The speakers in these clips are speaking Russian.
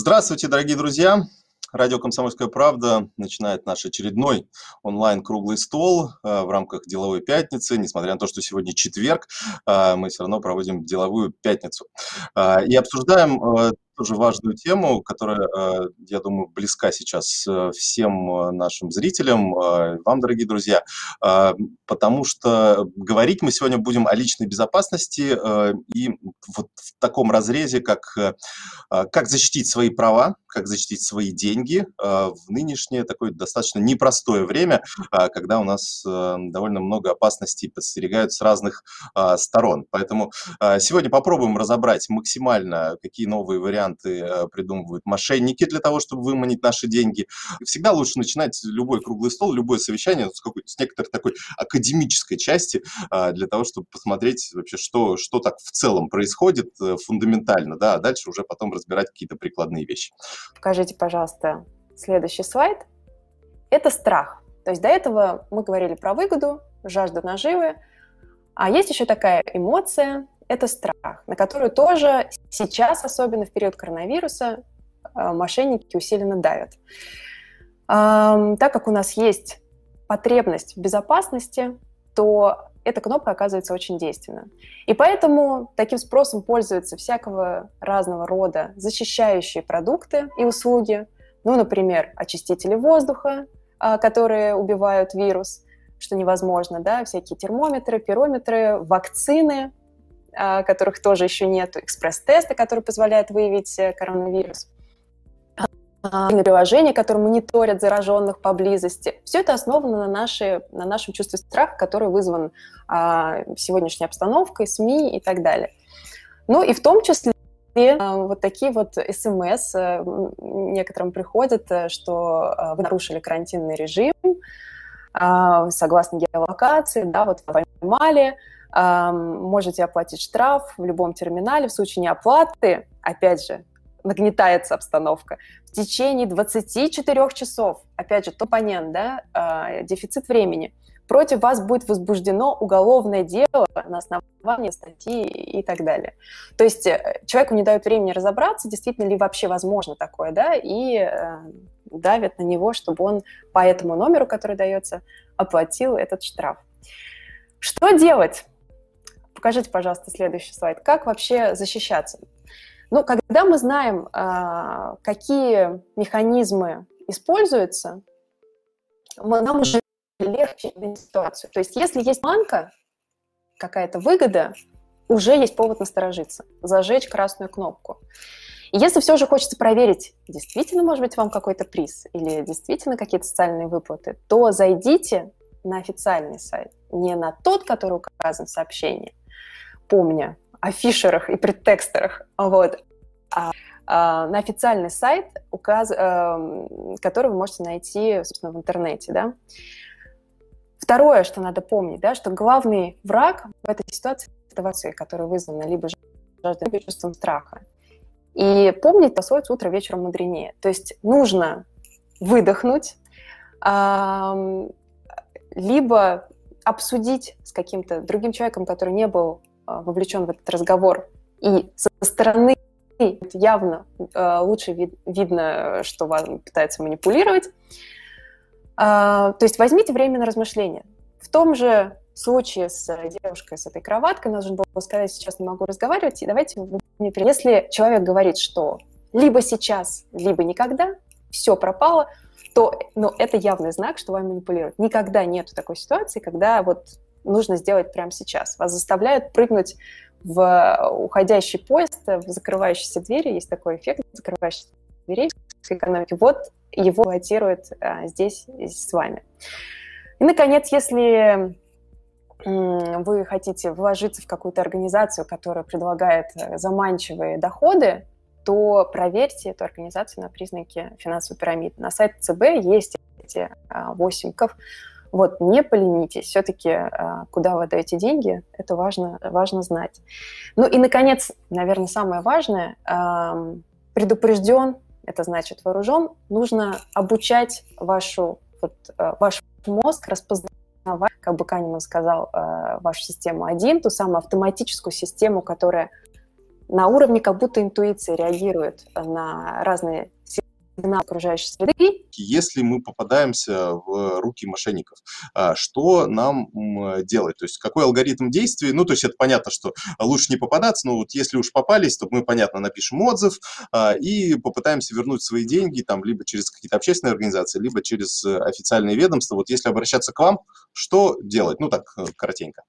Здравствуйте, дорогие друзья! Радио «Комсомольская правда» начинает наш очередной онлайн-круглый стол э, в рамках деловой пятницы. Несмотря на то, что сегодня четверг, э, мы все равно проводим деловую пятницу. Э, и обсуждаем тоже важную тему, которая, э, я думаю, близка сейчас э, всем э, нашим зрителям, вам, дорогие друзья, потому что говорить мы сегодня будем о личной безопасности и вот в таком разрезе, как, как защитить свои права, как защитить свои деньги в нынешнее такое достаточно непростое время, когда у нас довольно много опасностей подстерегают с разных сторон. Поэтому сегодня попробуем разобрать максимально, какие новые варианты варианты э, придумывают мошенники для того, чтобы выманить наши деньги. Всегда лучше начинать любой круглый стол, любое совещание с, какой с некоторой такой академической части а, для того, чтобы посмотреть вообще, что, что так в целом происходит э, фундаментально, да, а дальше уже потом разбирать какие-то прикладные вещи. Покажите, пожалуйста, следующий слайд. Это страх. То есть до этого мы говорили про выгоду, жажду наживы, а есть еще такая эмоция, это страх, на которую тоже сейчас, особенно в период коронавируса, э, мошенники усиленно давят. Так как у нас есть потребность в безопасности, то эта кнопка оказывается очень действенна. И поэтому таким спросом пользуются всякого разного рода защищающие продукты и услуги, ну, например, очистители воздуха, а, которые убивают вирус, что невозможно, да, всякие термометры, пирометры, вакцины, которых тоже еще нет, экспресс-тесты, которые позволяют выявить э, коронавирус, а, приложения, которые мониторят зараженных поблизости. Все это основано на, нашей, на нашем чувстве страха, который вызван а, сегодняшней обстановкой, СМИ и так далее. Ну и в том числе а, вот такие вот смс э, некоторым приходят, э, что вы нарушили карантинный режим, согласно геолокации, да, вот поймали, можете оплатить штраф в любом терминале. В случае неоплаты, опять же, нагнетается обстановка. В течение 24 часов, опять же, топонент, да, а, дефицит времени, против вас будет возбуждено уголовное дело на основании статьи и так далее. То есть э, человеку не дают времени разобраться, действительно ли вообще возможно такое, да, и э, давят на него, чтобы он по этому номеру, который дается, оплатил этот штраф. Что делать? Покажите, пожалуйста, следующий слайд. Как вообще защищаться? Ну, когда мы знаем, а, какие механизмы используются, нам уже легче ситуацию. То есть если есть банка, какая-то выгода, уже есть повод насторожиться, зажечь красную кнопку. И если все же хочется проверить, действительно, может быть, вам какой-то приз или действительно какие-то социальные выплаты, то зайдите на официальный сайт, не на тот, который указан в сообщении, помня о фишерах и предтекстерах, вот, а, а на официальный сайт, указ, э, который вы можете найти, собственно, в интернете, да. Второе, что надо помнить, да, что главный враг в этой ситуации – ситуации, которая вызвана либо жаждой, либо чувством страха. И помнить пословицу «утро вечером мудренее». То есть нужно выдохнуть, либо обсудить с каким-то другим человеком, который не был а, вовлечен в этот разговор, и со стороны явно а, лучше вид, видно, что вам пытаются манипулировать. А, то есть возьмите время на размышление. В том же случае с девушкой с этой кроваткой, нужно было сказать, сейчас не могу разговаривать, и давайте Если человек говорит, что либо сейчас, либо никогда, все пропало, то ну, это явный знак, что вами манипулируют. Никогда нету такой ситуации, когда вот нужно сделать прямо сейчас. Вас заставляют прыгнуть в уходящий поезд, в закрывающиеся двери. Есть такой эффект закрывающихся дверей в экономике. Вот его эксплуатирует а, здесь с вами. И, наконец, если вы хотите вложиться в какую-то организацию, которая предлагает э, заманчивые доходы, то проверьте эту организацию на признаки финансовой пирамиды. На сайте ЦБ есть эти 8 ков. Вот, не поленитесь, все-таки а, куда вы отдаете деньги, это важно, важно знать. Ну и, наконец, наверное, самое важное, предупрежден, это значит вооружен, нужно обучать вашу, вот, а, ваш мозг распознавать, как бы Канеман сказал, а, вашу систему один, ту самую автоматическую систему, которая на уровне как будто интуиции реагирует на разные сигналы окружающей среды. Если мы попадаемся в руки мошенников, а, что нам делать? То есть какой алгоритм действий? Ну, то есть это понятно, что лучше не попадаться, но вот если уж попались, то мы, понятно, напишем отзыв а, и попытаемся вернуть свои деньги там либо через какие-то общественные организации, либо через официальные ведомства. Вот если обращаться к вам, что делать? Ну, так, э, коротенько.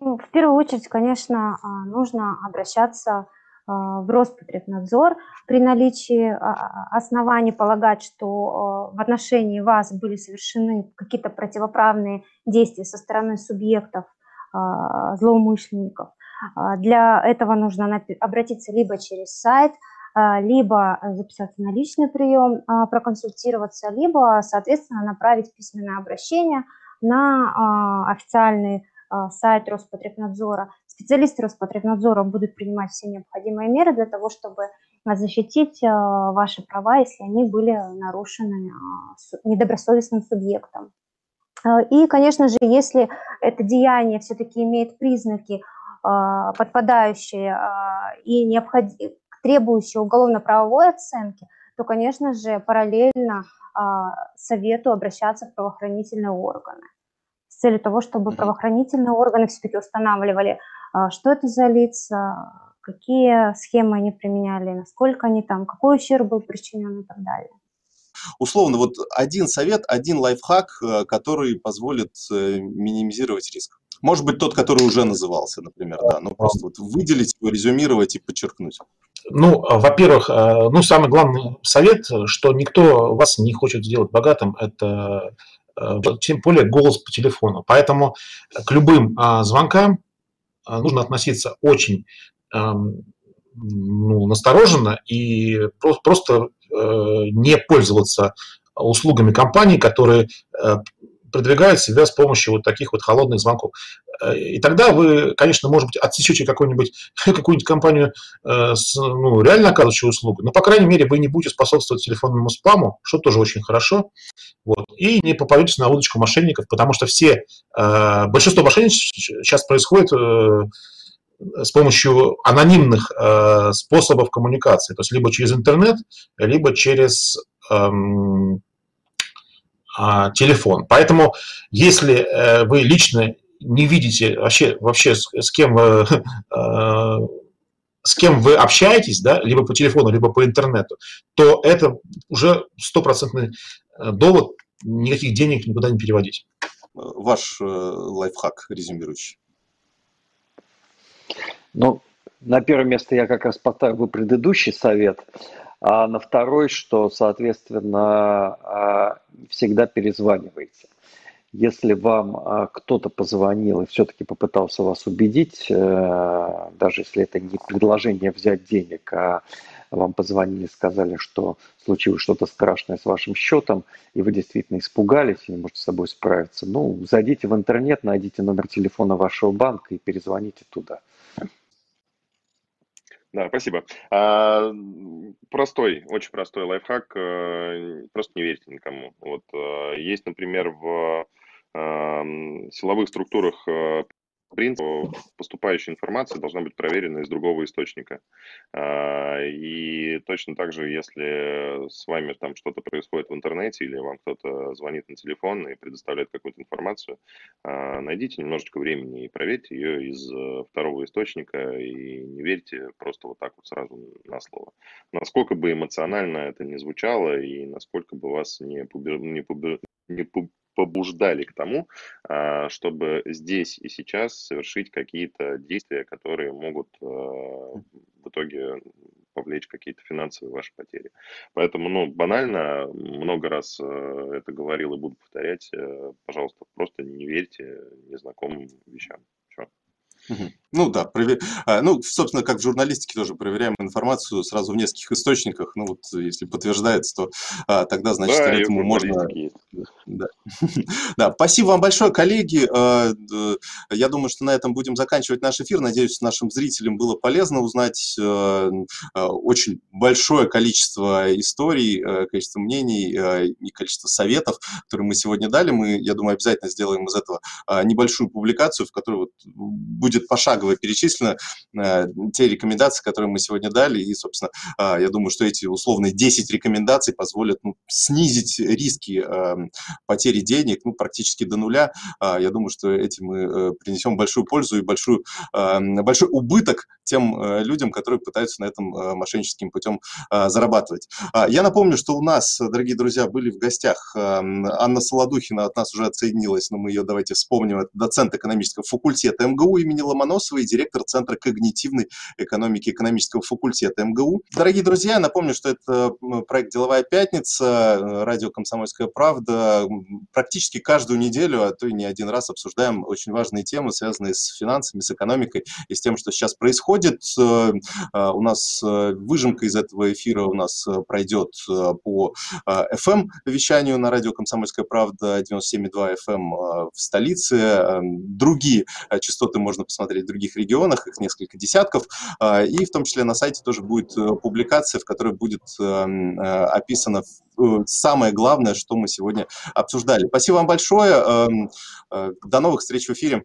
Ну, в первую очередь, конечно, а, нужно обращаться в Роспотребнадзор при наличии а, оснований полагать, что в отношении вас были совершены какие-то противоправные действия со стороны субъектов, злоумышленников. Для этого нужно обратиться либо через сайт, либо записаться на личный прием, проконсультироваться, либо, соответственно, направить письменное обращение на официальный а, сайт Роспотребнадзора. Специалисты Роспотребнадзора будут принимать все необходимые меры для того, чтобы защитить а, ваши права, если они были нарушены а, недобросовестным субъектом. И, конечно же, если это деяние все-таки имеет признаки, подпадающие и необход... требующие уголовно-правовой оценки, то, конечно же, параллельно советую обращаться в правоохранительные органы с целью того, чтобы правоохранительные органы все-таки устанавливали, а, что это за лица, какие схемы они применяли, насколько они там, какой ущерб был причинен и так далее. Условно, вот один совет, один лайфхак, э, который позволит э, минимизировать риск. Может быть, тот, который уже назывался, например, да, ну просто вот выделить, резюмировать и подчеркнуть. Ну, во-первых, э, ну, самый главный совет, что никто вас не хочет сделать богатым, это тем более голос по телефону. Поэтому к любым а, звонкам а, нужно относиться очень ну, настороженно и просто э, не пользоваться услугами компаний, которые продвигают себя с помощью вот таких вот холодных звонков. Э, и тогда вы, конечно, может быть, отсечете какую-нибудь какую компанию э, ну, реально оказывающую услугу, но, по крайней мере, вы не будете способствовать телефонному спаму, что тоже очень хорошо, вот, и не попадетесь на удочку мошенников, потому что все, э, большинство мошенников сейчас происходит с помощью анонимных способов коммуникации, то есть либо через интернет, либо через эм, э, телефон. Поэтому, если э, вы лично не видите вообще, вообще с, с кем вы э, с кем вы общаетесь, да, либо по телефону, либо по интернету, то это уже стопроцентный э, довод никаких денег никуда не переводить. Ваш э, лайфхак резюмирующий. Ну, на первое место я как раз поставил предыдущий совет, а на второй, что, соответственно, а, всегда перезванивайте. Если вам а, кто-то позвонил и все-таки попытался вас убедить, э, даже если это не предложение взять денег, а вам позвонили, сказали, что случилось что-то страшное с вашим счетом, и вы действительно испугались и не можете с собой справиться, ну, зайдите в интернет, найдите номер телефона вашего банка и перезвоните туда. Да, спасибо. А, простой, очень простой лайфхак. Э, просто не верьте никому. Вот э, есть, например, в силовых структурах э, принцип поступающая информация должна быть проверена из другого источника. А, и точно так же, если с вами там что-то происходит в интернете или вам кто-то звонит на телефон и предоставляет какую-то информацию, а, найдите немножечко времени и проверьте ее из э, второго источника и не верьте просто вот так вот сразу на слово. Насколько бы эмоционально это не звучало и насколько бы вас не, побер... не, побер... не побуждали к тому, а, чтобы здесь и сейчас совершить какие-то действия, которые могут а, в итоге повлечь какие-то финансовые ваши потери. Поэтому, ну, банально, много раз а, это говорил и буду повторять, пожалуйста, просто не верьте незнакомым вещам. Ну да, провер... а, ну, собственно, как в журналистике тоже проверяем информацию сразу в нескольких источниках. Ну вот, если подтверждается, то а, тогда, значит, да, этому можно... Да. да, спасибо вам большое, коллеги. А, я думаю, что на этом будем заканчивать наш эфир. Надеюсь, нашим зрителям было полезно узнать а, очень большое количество историй, количество мнений и количество советов, которые мы сегодня дали. Мы, я думаю, обязательно сделаем из этого небольшую публикацию, в которой вот будет пошагово пошагово перечислены те рекомендации, которые мы сегодня дали, и, собственно, я думаю, что эти условные 10 рекомендаций позволят ну, снизить риски потери денег ну, практически до нуля. Я думаю, что этим мы принесем большую пользу и большую, большой убыток тем людям, которые пытаются на этом мошенническим путем зарабатывать. Я напомню, что у нас, дорогие друзья, были в гостях Анна Солодухина, от нас уже отсоединилась, но мы ее давайте вспомним, это доцент экономического факультета МГУ имени Ломоносова и директор Центра когнитивной экономики экономического факультета МГУ. Дорогие друзья, напомню, что это проект «Деловая пятница», радио «Комсомольская правда». Практически каждую неделю, а то и не один раз обсуждаем очень важные темы, связанные с финансами, с экономикой и с тем, что сейчас происходит. Э, э, у нас э, выжимка из этого эфира у нас пройдет по FM-вещанию на радио «Комсомольская правда» 97,2 FM в столице. Другие частоты можно посмотреть в других регионах, их несколько десятков. И в том числе на сайте тоже будет публикация, в которой будет описано самое главное, что мы сегодня обсуждали. Спасибо вам большое. До новых встреч в эфире.